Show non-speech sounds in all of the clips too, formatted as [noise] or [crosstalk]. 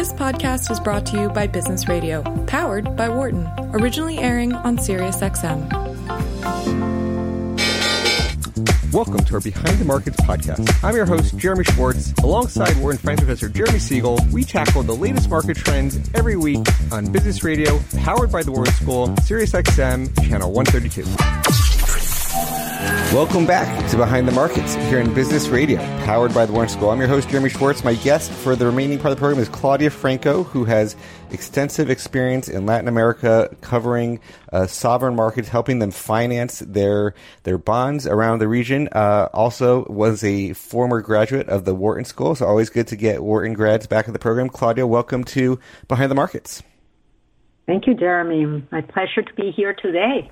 This podcast is brought to you by Business Radio, powered by Wharton, originally airing on SiriusXM. Welcome to our Behind the Markets podcast. I'm your host, Jeremy Schwartz. Alongside Wharton Finance Professor Jeremy Siegel, we tackle the latest market trends every week on Business Radio, powered by the Wharton School, SiriusXM, channel 132. Welcome back to Behind the Markets here in Business Radio, powered by the Wharton School. I'm your host, Jeremy Schwartz. My guest for the remaining part of the program is Claudia Franco, who has extensive experience in Latin America covering uh, sovereign markets, helping them finance their their bonds around the region. Uh, also was a former graduate of the Wharton School, so always good to get Wharton grads back in the program. Claudia, welcome to Behind the Markets. Thank you, Jeremy. My pleasure to be here today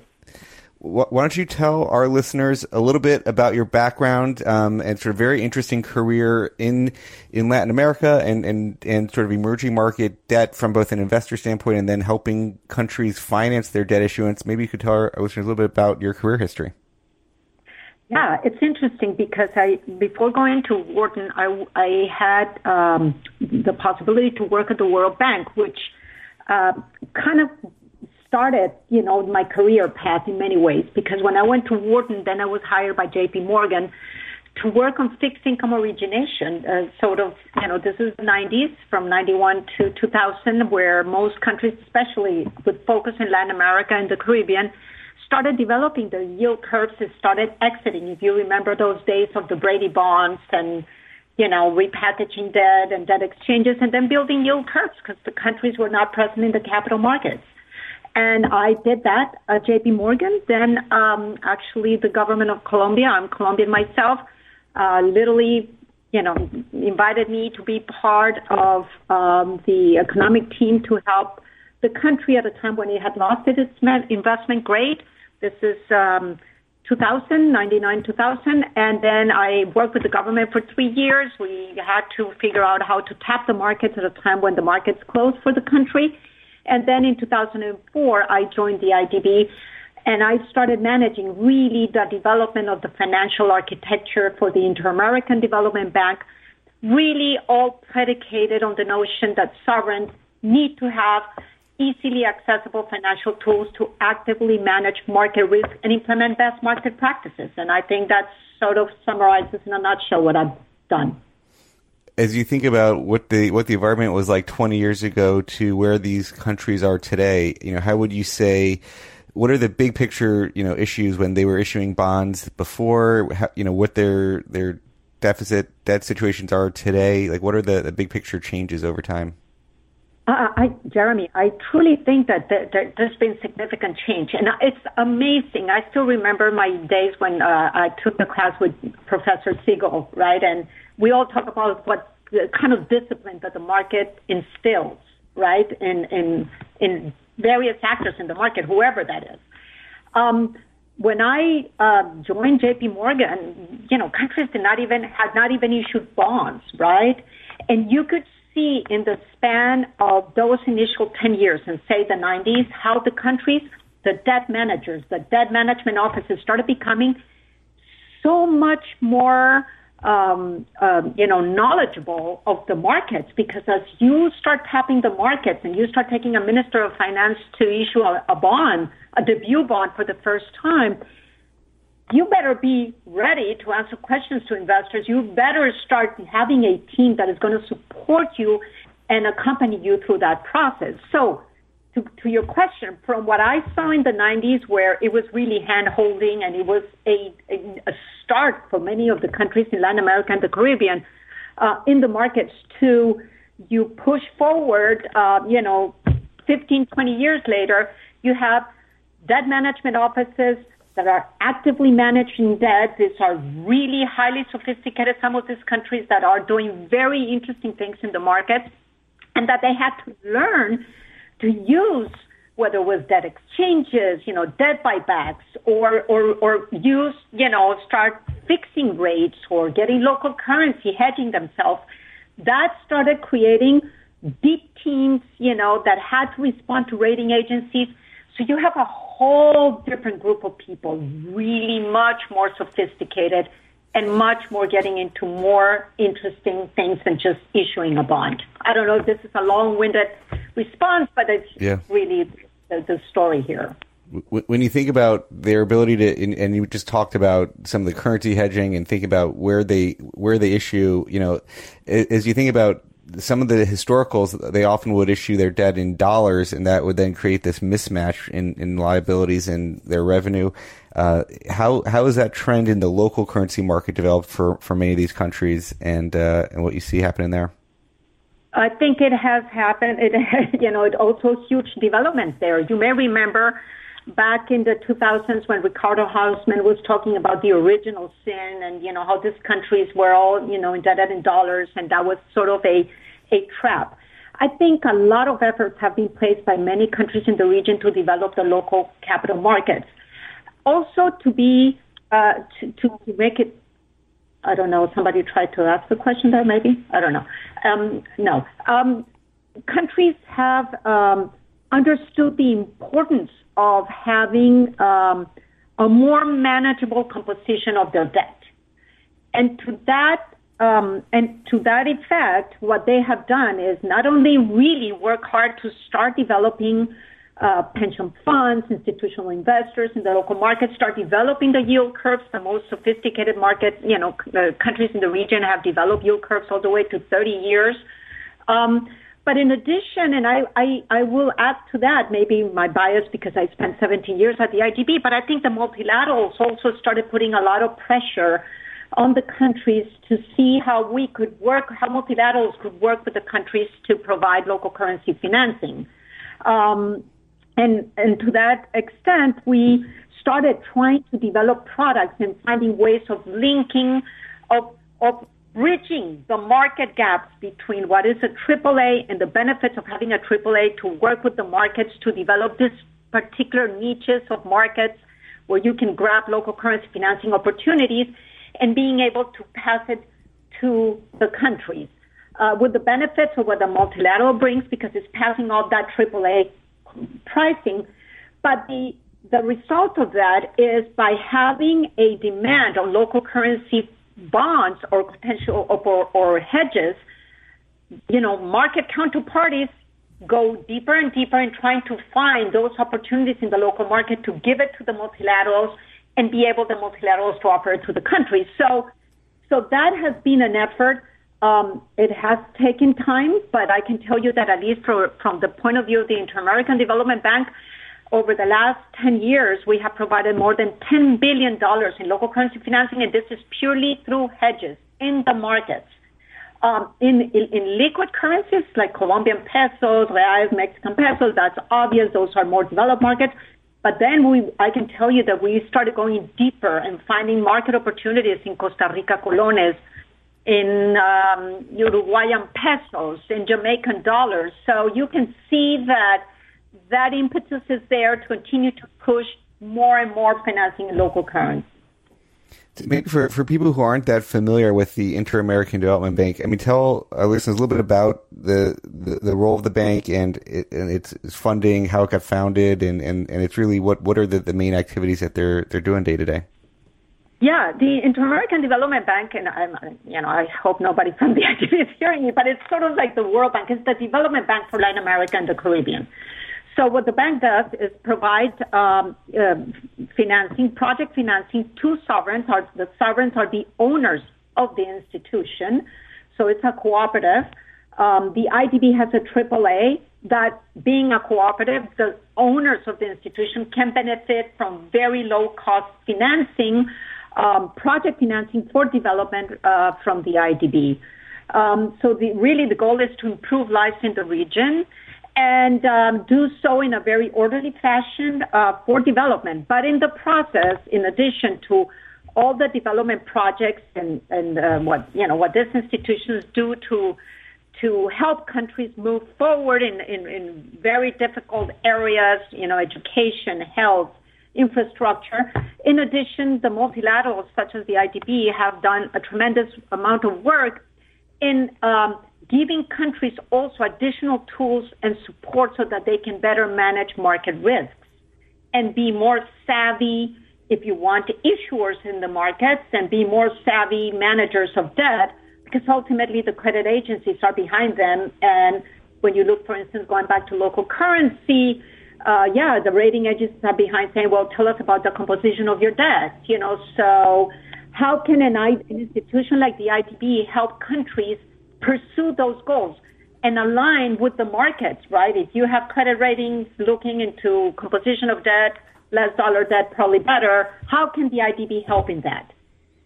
why don't you tell our listeners a little bit about your background um, and sort of very interesting career in in Latin America and, and, and sort of emerging market debt from both an investor standpoint and then helping countries finance their debt issuance. Maybe you could tell our listeners a little bit about your career history. Yeah, it's interesting because I before going to Wharton, I, I had um, the possibility to work at the World Bank, which uh, kind of started, you know, my career path in many ways because when I went to Wharton, then I was hired by JP Morgan to work on fixed income origination. Uh, sort of, you know, this is the 90s from 91 to 2000 where most countries, especially with focus in Latin America and the Caribbean, started developing the yield curves and started exiting. If you remember those days of the Brady bonds and, you know, repackaging debt and debt exchanges and then building yield curves because the countries were not present in the capital markets. And I did that at JP Morgan. Then, um, actually, the government of Colombia, I'm Colombian myself, uh, literally, you know, invited me to be part of um, the economic team to help the country at a time when it had lost its investment grade. This is um, 2000, 99, 2000. And then I worked with the government for three years. We had to figure out how to tap the markets at a time when the markets closed for the country. And then in 2004, I joined the IDB and I started managing really the development of the financial architecture for the Inter-American Development Bank, really all predicated on the notion that sovereigns need to have easily accessible financial tools to actively manage market risk and implement best market practices. And I think that sort of summarizes in a nutshell what I've done as you think about what the what the environment was like 20 years ago to where these countries are today, you know, how would you say what are the big picture, you know, issues when they were issuing bonds before, how, you know, what their their deficit debt situations are today? Like what are the, the big picture changes over time? Uh, I, Jeremy, I truly think that there, there, there's been significant change, and it's amazing. I still remember my days when uh, I took the class with Professor Siegel, right? And we all talk about what kind of discipline that the market instills, right, in in in various actors in the market, whoever that is. Um, when I uh, joined J.P. Morgan, you know, countries did not even had not even issued bonds, right? And you could see in the span of those initial 10 years and say the 90s how the countries, the debt managers, the debt management offices started becoming so much more um, um, you know, knowledgeable of the markets because as you start tapping the markets and you start taking a minister of finance to issue a, a bond, a debut bond for the first time, you better be ready to answer questions to investors. You better start having a team that is going to support you and accompany you through that process. So to, to your question, from what I saw in the 90s, where it was really hand holding and it was a, a, a, start for many of the countries in Latin America and the Caribbean uh, in the markets to you push forward, uh, you know, 15, 20 years later, you have debt management offices that are actively managing debt. These are really highly sophisticated, some of these countries that are doing very interesting things in the market and that they had to learn to use whether it was debt exchanges, you know, debt buybacks, or, or, or use, you know, start fixing rates or getting local currency, hedging themselves. That started creating deep teams, you know, that had to respond to rating agencies. So you have a whole different group of people, really much more sophisticated and much more getting into more interesting things than just issuing a bond. I don't know if this is a long-winded response, but it's Yeah. really the, the story here. When you think about their ability to, and- you just talked about some of the currency hedging, and think about where they where they issue, you know, as you think about some of the historicals, they often would issue their debt in dollars, and that would then create this mismatch in, in liabilities and their revenue. Uh, how how is that trend in the local currency market developed for, for many of these countries, and uh, and what you see happening there? I think it has happened. It, [laughs] you know, it also huge development there. You may remember back in the 2000s when Ricardo Hausmann was talking about the original sin and, you know, how these countries were all, you know, indebted in dollars and that was sort of a, a trap. I think a lot of efforts have been placed by many countries in the region to develop the local capital markets. Also to be, uh, to, to, to make it I don't know. Somebody tried to ask the question there, maybe. I don't know. Um, no. Um, countries have um, understood the importance of having um, a more manageable composition of their debt, and to that um, and to that effect, what they have done is not only really work hard to start developing uh, pension funds, institutional investors in the local market start developing the yield curves. The most sophisticated market, you know, uh, countries in the region have developed yield curves all the way to 30 years. Um, but in addition, and I, I, I will add to that, maybe my bias because I spent 17 years at the IDB, but I think the multilaterals also started putting a lot of pressure on the countries to see how we could work, how multilaterals could work with the countries to provide local currency financing. Um, and, and to that extent, we started trying to develop products and finding ways of linking, of, of bridging the market gaps between what is a AAA and the benefits of having a AAA to work with the markets to develop these particular niches of markets where you can grab local currency financing opportunities and being able to pass it to the countries. Uh, with the benefits of what the multilateral brings because it's passing off that AAA pricing. But the the result of that is by having a demand on local currency bonds or potential or, or hedges, you know, market counterparties go deeper and deeper in trying to find those opportunities in the local market to give it to the multilaterals and be able the multilaterals to offer it to the countries. So, so that has been an effort. Um, it has taken time, but I can tell you that at least for, from the point of view of the Inter-American Development Bank, over the last 10 years, we have provided more than $10 billion in local currency financing, and this is purely through hedges in the markets. Um, in, in, in liquid currencies like Colombian pesos, reais, Mexican pesos, that's obvious. Those are more developed markets. But then we, I can tell you that we started going deeper and finding market opportunities in Costa Rica colones, in um, Uruguayan pesos, in Jamaican dollars. So you can see that that impetus is there to continue to push more and more financing in local currency. Maybe for, for people who aren't that familiar with the Inter American Development Bank, I mean, tell our listeners a little bit about the, the, the role of the bank and, it, and its, funding, how it got founded, and, and, and it's really what, what are the, the main activities that they're they're doing day to day. Yeah, the Inter-American Development Bank, and I'm, you know, I hope nobody from the [laughs] IDB is hearing me, but it's sort of like the World Bank. It's the development bank for Latin America and the Caribbean. So what the bank does is provide um, uh, financing, project financing to sovereigns. Or the sovereigns are the owners of the institution, so it's a cooperative. Um, the IDB has a AAA that, being a cooperative, the owners of the institution can benefit from very low cost financing, um, project financing for development uh, from the IDB. Um, so the, really, the goal is to improve lives in the region and um, do so in a very orderly fashion uh, for development. But in the process, in addition to all the development projects and, and uh, what you know what these institutions do to to help countries move forward in, in, in very difficult areas, you know, education, health, infrastructure. In addition, the multilaterals such as the IDB have done a tremendous amount of work in um, giving countries also additional tools and support so that they can better manage market risks and be more savvy, if you want, issuers in the markets and be more savvy managers of debt because ultimately the credit agencies are behind them. And when you look, for instance, going back to local currency, uh, yeah, the rating agencies are behind saying, well, tell us about the composition of your debt, you know, so how can an, an institution like the IDB help countries pursue those goals and align with the markets, right? If you have credit ratings looking into composition of debt, less dollar debt, probably better, how can the IDB help in that?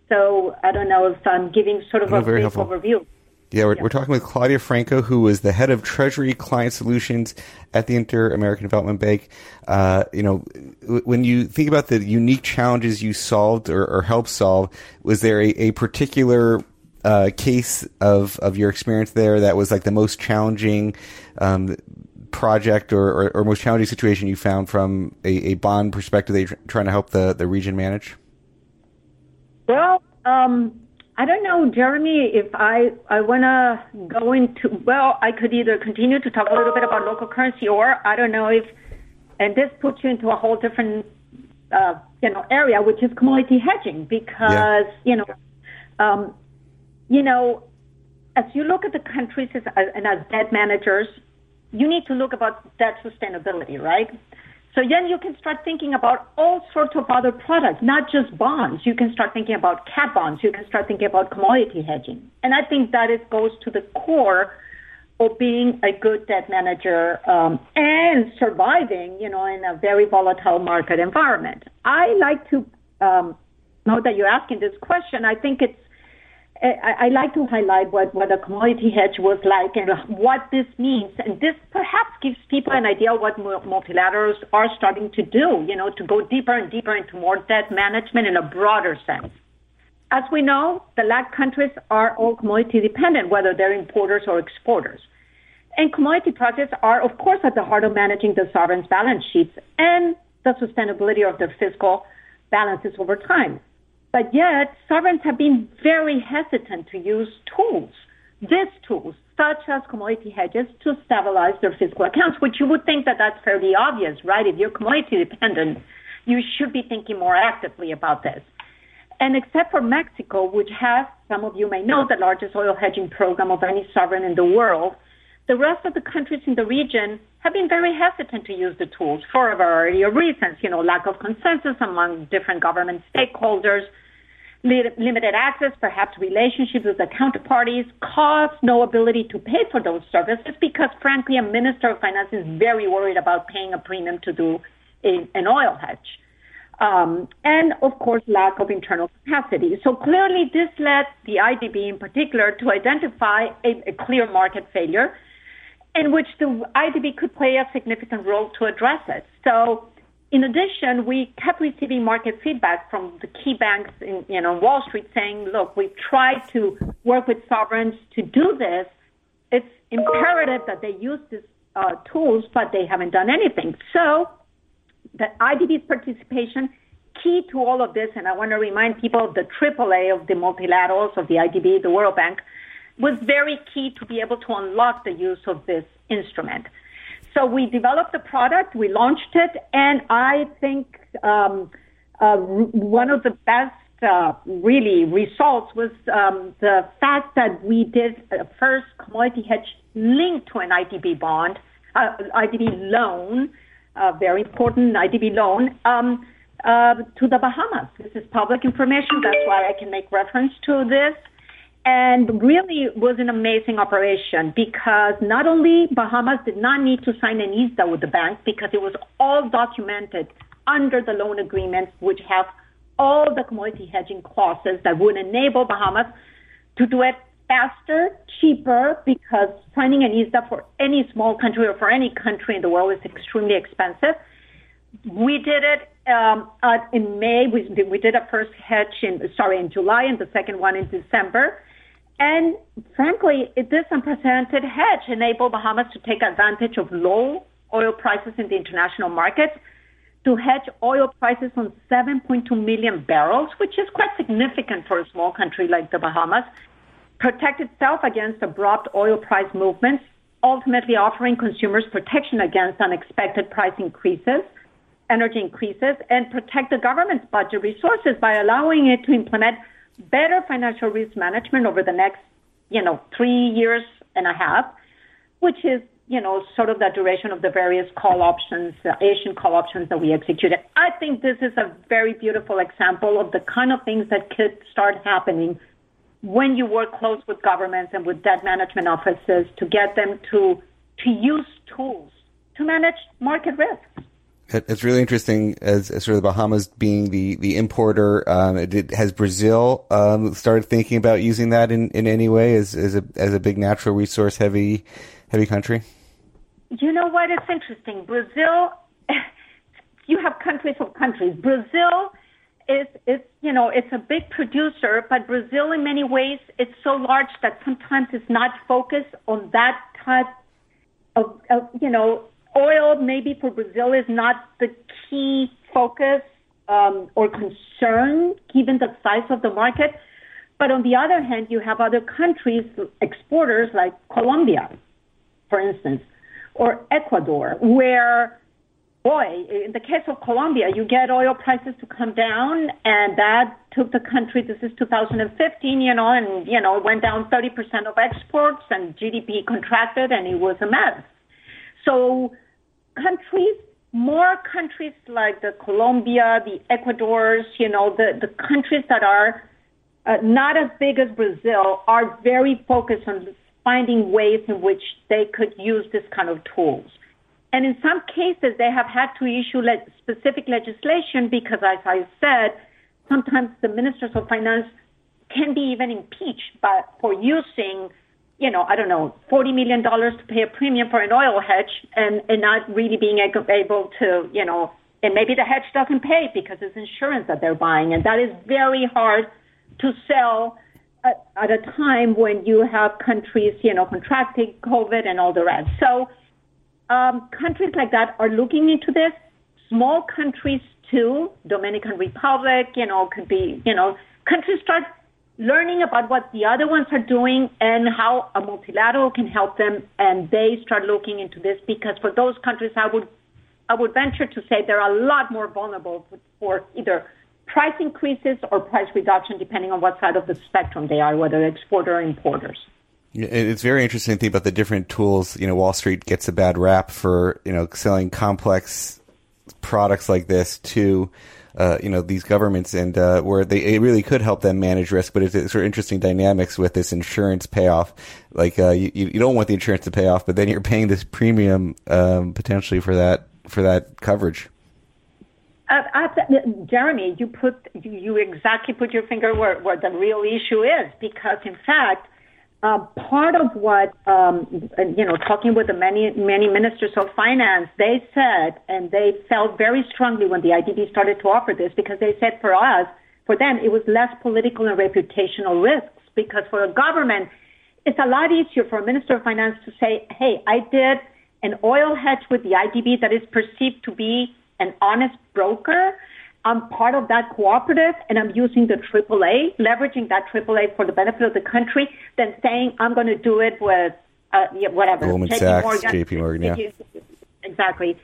So I don't know if I'm giving sort of a brief overview. Yeah we're, yeah. we're talking with Claudia Franco, who was the head of Treasury Client Solutions at the Inter American Development Bank. Uh, you know, when you think about the unique challenges you solved or, or helped solve, was there a, a particular uh, case of of your experience there that was like the most challenging um, project or, or, or, most challenging situation you found from a, a bond perspective that you're trying to help the, the region manage? Well, um, I don't know, Jeremy, if I, I want to go into, well, I could either continue to talk a little bit about local currency or I don't know if, and this puts you into a whole different, uh, you know, area, which is commodity hedging because, yeah. you know, um, you know, as you look at the countries as, and as debt managers, you need to look about debt sustainability, right? So then you can start thinking about all sorts of other products, not just bonds. You can start thinking about cat bonds. You can start thinking about commodity hedging. And I think that it goes to the core of being a good debt manager um, and surviving, you know, in a very volatile market environment. I like to um, know that you're asking this question. I think it's I, like to highlight what, what a commodity hedge was like and what this means. And this perhaps gives people an idea what multilaterals are starting to do, you know, to go deeper and deeper into more debt management in a broader sense. As we know, the LAC countries are all commodity dependent, whether they're importers or exporters. And commodity projects are, of course, at the heart of managing the sovereign's balance sheets and the sustainability of their fiscal balances over time. But yet, sovereigns have been very hesitant to use tools, these tools, such as commodity hedges, to stabilize their fiscal accounts, which you would think that that's fairly obvious, right? If you're commodity dependent, you should be thinking more actively about this. And except for Mexico, which has, some of you may know, the largest oil hedging program of any sovereign in the world, the rest of the countries in the region have been very hesitant to use the tools for a variety of reasons. You know, lack of consensus among different government stakeholders, limited access, perhaps relationships with the counterparties, cost, no ability to pay for those services because frankly, a minister of finance is very worried about paying a premium to do a, an oil hedge. Um, and of course, lack of internal capacity. So clearly this led the IDB in particular to identify a, a clear market failure in which the IDB could play a significant role to address it. So in addition, we kept receiving market feedback from the key banks in you know Wall Street saying, look, we've tried to work with sovereigns to do this. It's imperative that they use these uh, tools, but they haven't done anything. So the IDB's participation key to all of this, and I want to remind people of the AAA of the multilaterals of the IDB, the World Bank, was very key to be able to unlock the use of this instrument. So we developed the product, we launched it, and I think um, uh, one of the best uh, really results was um, the fact that we did a first commodity hedge linked to an IDB bond, uh, IDB loan, a very important IDB loan, um, uh, to the Bahamas. This is public information. That's why I can make reference to this and really was an amazing operation because not only Bahamas did not need to sign an ISDA with the bank because it was all documented under the loan agreements, which have all the commodity hedging clauses that would enable Bahamas to do it faster, cheaper, because signing an ISDA for any small country or for any country in the world is extremely expensive. We did it um, uh, in May. We we did a first hedge in sorry in July and the second one in December. And frankly, this unprecedented hedge enabled Bahamas to take advantage of low oil prices in the international markets to hedge oil prices on 7.2 million barrels, which is quite significant for a small country like the Bahamas, protect itself against abrupt oil price movements, ultimately offering consumers protection against unexpected price increases, energy increases, and protect the government's budget resources by allowing it to implement better financial risk management over the next you know, three years and a half, which is you know, sort of the duration of the various call options, uh, Asian call options that we executed. I think this is a very beautiful example of the kind of things that could start happening when you work close with governments and with debt management offices to get them to to use tools to manage market risks. It's really interesting as, as, sort of the Bahamas being the the importer. Um, it, has Brazil um, started thinking about using that in, in any way as as a as a big natural resource heavy heavy country? You know what? It's interesting. Brazil. [laughs] you have countries of countries. Brazil is is you know it's a big producer, but Brazil in many ways it's so large that sometimes it's not focused on that type of, of you know oil. Maybe for Brazil is not the key focus um, or concern given the size of the market. But on the other hand, you have other countries exporters like Colombia, for instance, or Ecuador, where boy, in the case of Colombia, you get oil prices to come down, and that took the country. This is 2015, you know, and you know, it went down 30% of exports, and GDP contracted, and it was a mess. So, countries, more countries like the Colombia, the Ecuadors, you know, the the countries that are uh, not as big as Brazil, are very focused on finding ways in which they could use this kind of tools. And in some cases, they have had to issue le- specific legislation because, as I said, sometimes the ministers of finance can be even impeached by, for using, you know, I don't know, $40 million to pay a premium for an oil hedge and, and not really being able to, you know, and maybe the hedge doesn't pay because it's insurance that they're buying. And that is very hard to sell at, at a time when you have countries, you know, contracting COVID and all the rest. So, um, countries like that are looking into this. Small countries too, Dominican Republic, you know, could be, you know, countries start learning about what the other ones are doing and how a multilateral can help them, and they start looking into this because for those countries, I would, I would venture to say they're a lot more vulnerable for either price increases or price reduction, depending on what side of the spectrum they are, whether exporter or importers. It's very interesting to think about the different tools. You know, Wall Street gets a bad rap for you know selling complex products like this to uh, you know these governments, and uh, where they it really could help them manage risk. But it's, it's sort of interesting dynamics with this insurance payoff. Like uh, you you don't want the insurance to pay off, but then you're paying this premium um, potentially for that for that coverage. Uh, Jeremy, you put you, you exactly put your finger where, where the real issue is because in fact uh, part of what, um, you know, talking with the many, many ministers of finance, they said, and they felt very strongly when the IDB started to offer this, because they said for us, for them, it was less political and reputational risks, because for a government, it's a lot easier for a minister of finance to say, hey, I did an oil hedge with the IDB that is perceived to be an honest broker I'm part of that cooperative and I'm using the AAA, leveraging that AAA for the benefit of the country, than saying I'm going to do it with uh, whatever. Goldman JP Sachs, Morgan, JP Morgan, yeah. Exactly.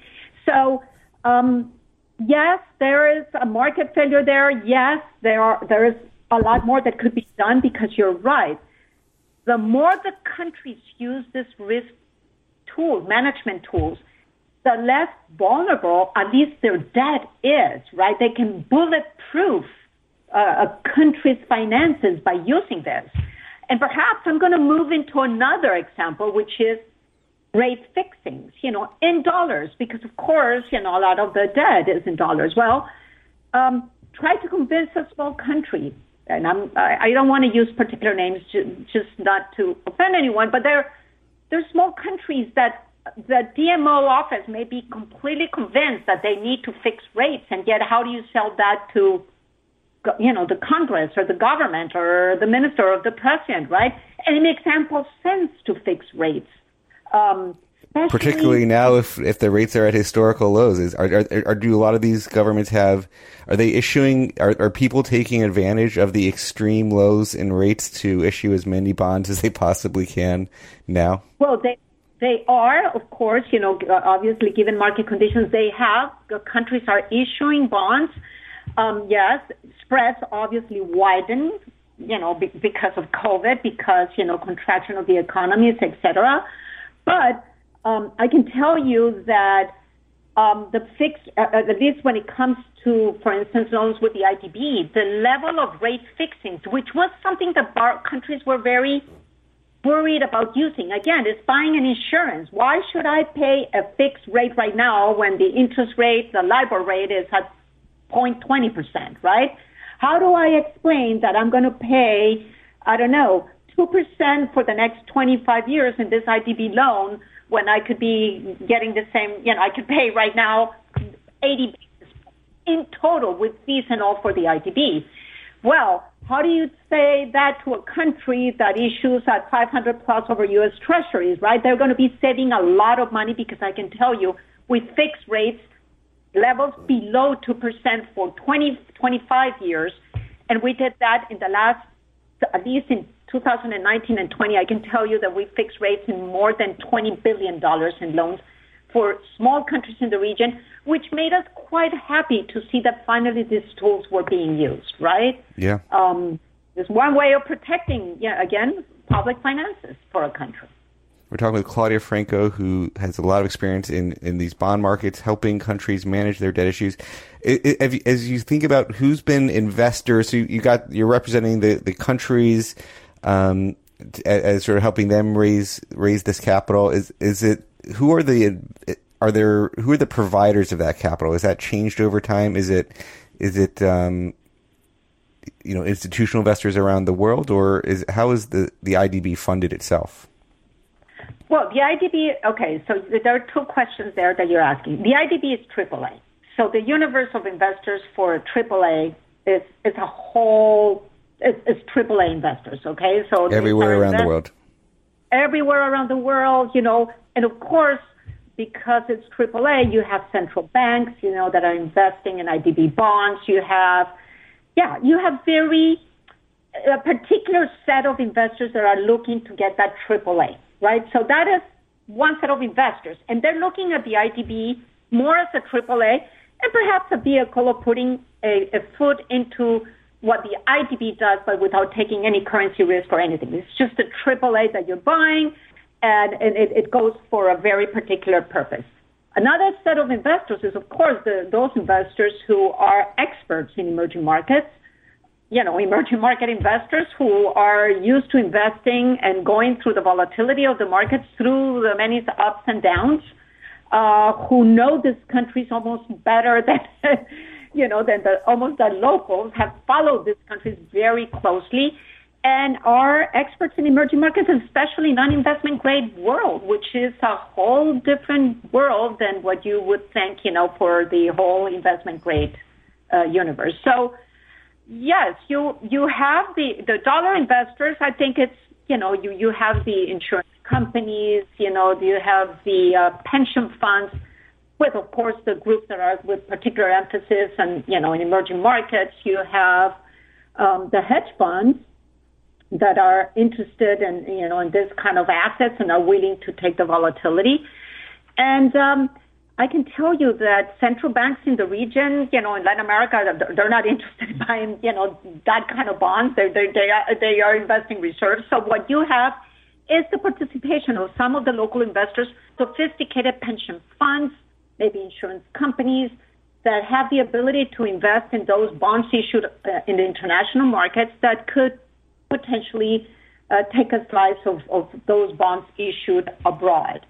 So, um, yes, there is a market failure there. Yes, there are, there is a lot more that could be done because you're right. The more the countries use this risk tool, management tools, the less vulnerable at least their debt is, right? They can bulletproof uh, a country's finances by using this. And perhaps I'm going to move into another example, which is rate fixings, you know, in dollars, because of course, you know, a lot of the debt is in dollars. Well, um, try to convince a small country, and I'm, I don't want to use particular names just not to offend anyone, but there, there are small countries that the DMO office may be completely convinced that they need to fix rates, and yet how do you sell that to, you know, the Congress or the government or the minister or the president, right? And it makes ample sense to fix rates. Um, Particularly now, if if the rates are at historical lows, is are, are, are do a lot of these governments have? Are they issuing? Are are people taking advantage of the extreme lows in rates to issue as many bonds as they possibly can now? Well, they they are, of course, you know, obviously given market conditions, they have, countries are issuing bonds. Um, yes, spreads obviously widen you know, be, because of COVID, because, you know, contraction of the economies, et cetera. But um, I can tell you that um, the fixed, uh, uh, at least when it comes to, for instance, loans with the IDB, the level of rate fixings, which was something that bar countries were very worried about using. Again, it's buying an insurance. Why should I pay a fixed rate right now when the interest rate, the LIBOR rate is at 0.20%, right? How do I explain that I'm going to pay, I don't know, 2% for the next 25 years in this IDB loan when I could be getting the same, you know, I could pay right now 80 basis in total with fees and all for the IDB. Well, how do you say that to a country that issues at 500 plus over U.S. Treasuries, right? They're going to be saving a lot of money because I can tell you with fixed rates, levels below 2% for 20, 25 years. And we did that in the last, at least in 2019 and 20, I can tell you that we fixed rates in more than $20 billion in loans for small countries in the region, which made us quite happy to see that finally these tools were being used, right? Yeah. Um, there's one way of protecting, yeah, again, public finances for a country. We're talking with Claudia Franco, who has a lot of experience in, in these bond markets, helping countries manage their debt issues. as you think about who's been investors, so you got you're representing the the countries um, as sort of helping them raise raise this capital. Is is it who are the are there who are the providers of that capital? Is that changed over time? Is it is it um, you know institutional investors around the world, or is how is the the IDB funded itself? Well, the IDB, okay, so there are two questions there that you're asking. The IDB is AAA. So the universe of investors for AAA is, is a whole, it's, it's AAA investors, okay? So everywhere around invest- the world. Everywhere around the world, you know, and of course, because it's AAA, you have central banks, you know, that are investing in IDB bonds. You have, yeah, you have very, a particular set of investors that are looking to get that AAA right? So that is one set of investors, and they're looking at the IDB more as a AAA and perhaps a vehicle of putting a, a foot into what the IDB does, but without taking any currency risk or anything. It's just a AAA that you're buying, and, and it, it goes for a very particular purpose. Another set of investors is, of course, the, those investors who are experts in emerging markets you know, emerging market investors who are used to investing and going through the volatility of the markets through the many ups and downs, uh, who know these countries almost better [laughs] than, you know, than the, almost the locals have followed these countries very closely and are experts in emerging markets, especially non-investment grade world, which is a whole different world than what you would think, you know, for the whole investment grade uh, universe. So, yes, you you have the the dollar investors. I think it's you know you you have the insurance companies. You know you have the uh, pension funds, with of course the groups that are with particular emphasis and you know in emerging markets. You have um, the hedge funds that are interested in you know in this kind of assets and are willing to take the volatility. And um, I can tell you that central banks in the region, you know, in Latin America, they're not [laughs] interested in buying, you know, that kind of bonds. They're, they're, they are, they are investing reserves. So what you have is the participation of some of the local investors, sophisticated pension funds, maybe insurance companies that have the ability to invest in those bonds issued uh, in the international markets that could potentially uh, take a slice of, those bonds issued abroad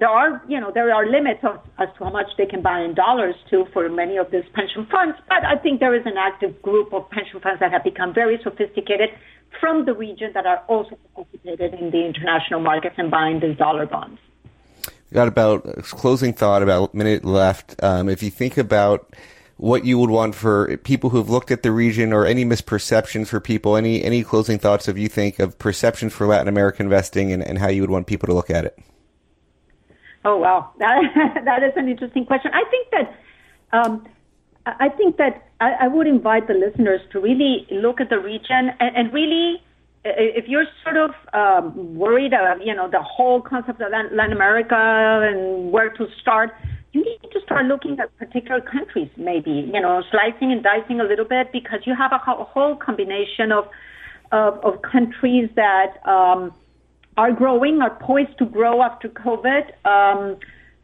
there are, you know, there are limits as to how much they can buy in dollars too for many of these pension funds. But I think there is an active group of pension funds that have become very sophisticated from the region that are also participated in the international markets and buying these dollar bonds. got about closing thought, about a minute left. Um, if you think about what you would want for people who've looked at the region or any misperceptions for people, any any closing thoughts of you think of perceptions for Latin American investing and, and how you would want people to look at it? Oh wow, that [laughs] that is an interesting question. I think that um, I think that I, I, would invite the listeners to really look at the region and, and really, if you're sort of um, worried, uh, you know, the whole concept of Latin America and where to start, you need to start looking at particular countries, maybe, you know, slicing and dicing a little bit because you have a whole combination of of, of countries that um, are growing, are poised to grow after COVID. Um,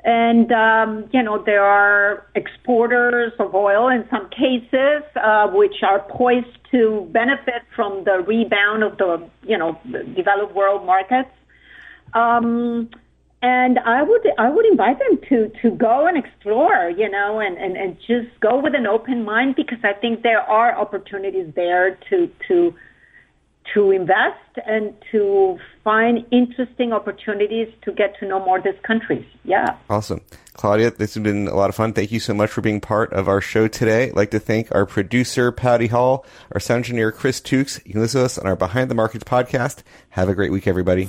and, um, you know, there are exporters of oil in some cases, uh, which are poised to benefit from the rebound of the, you know, developed world markets. Um, and I would I would invite them to to go and explore, you know, and, and, and just go with an open mind because I think there are opportunities there to to to invest and to find interesting opportunities to get to know more of these countries. Yeah. Awesome. Claudia, this has been a lot of fun. Thank you so much for being part of our show today. I'd like to thank our producer, Patty Hall, our sound engineer, Chris Tukes. You can listen to us on our Behind the Markets podcast. Have a great week, everybody.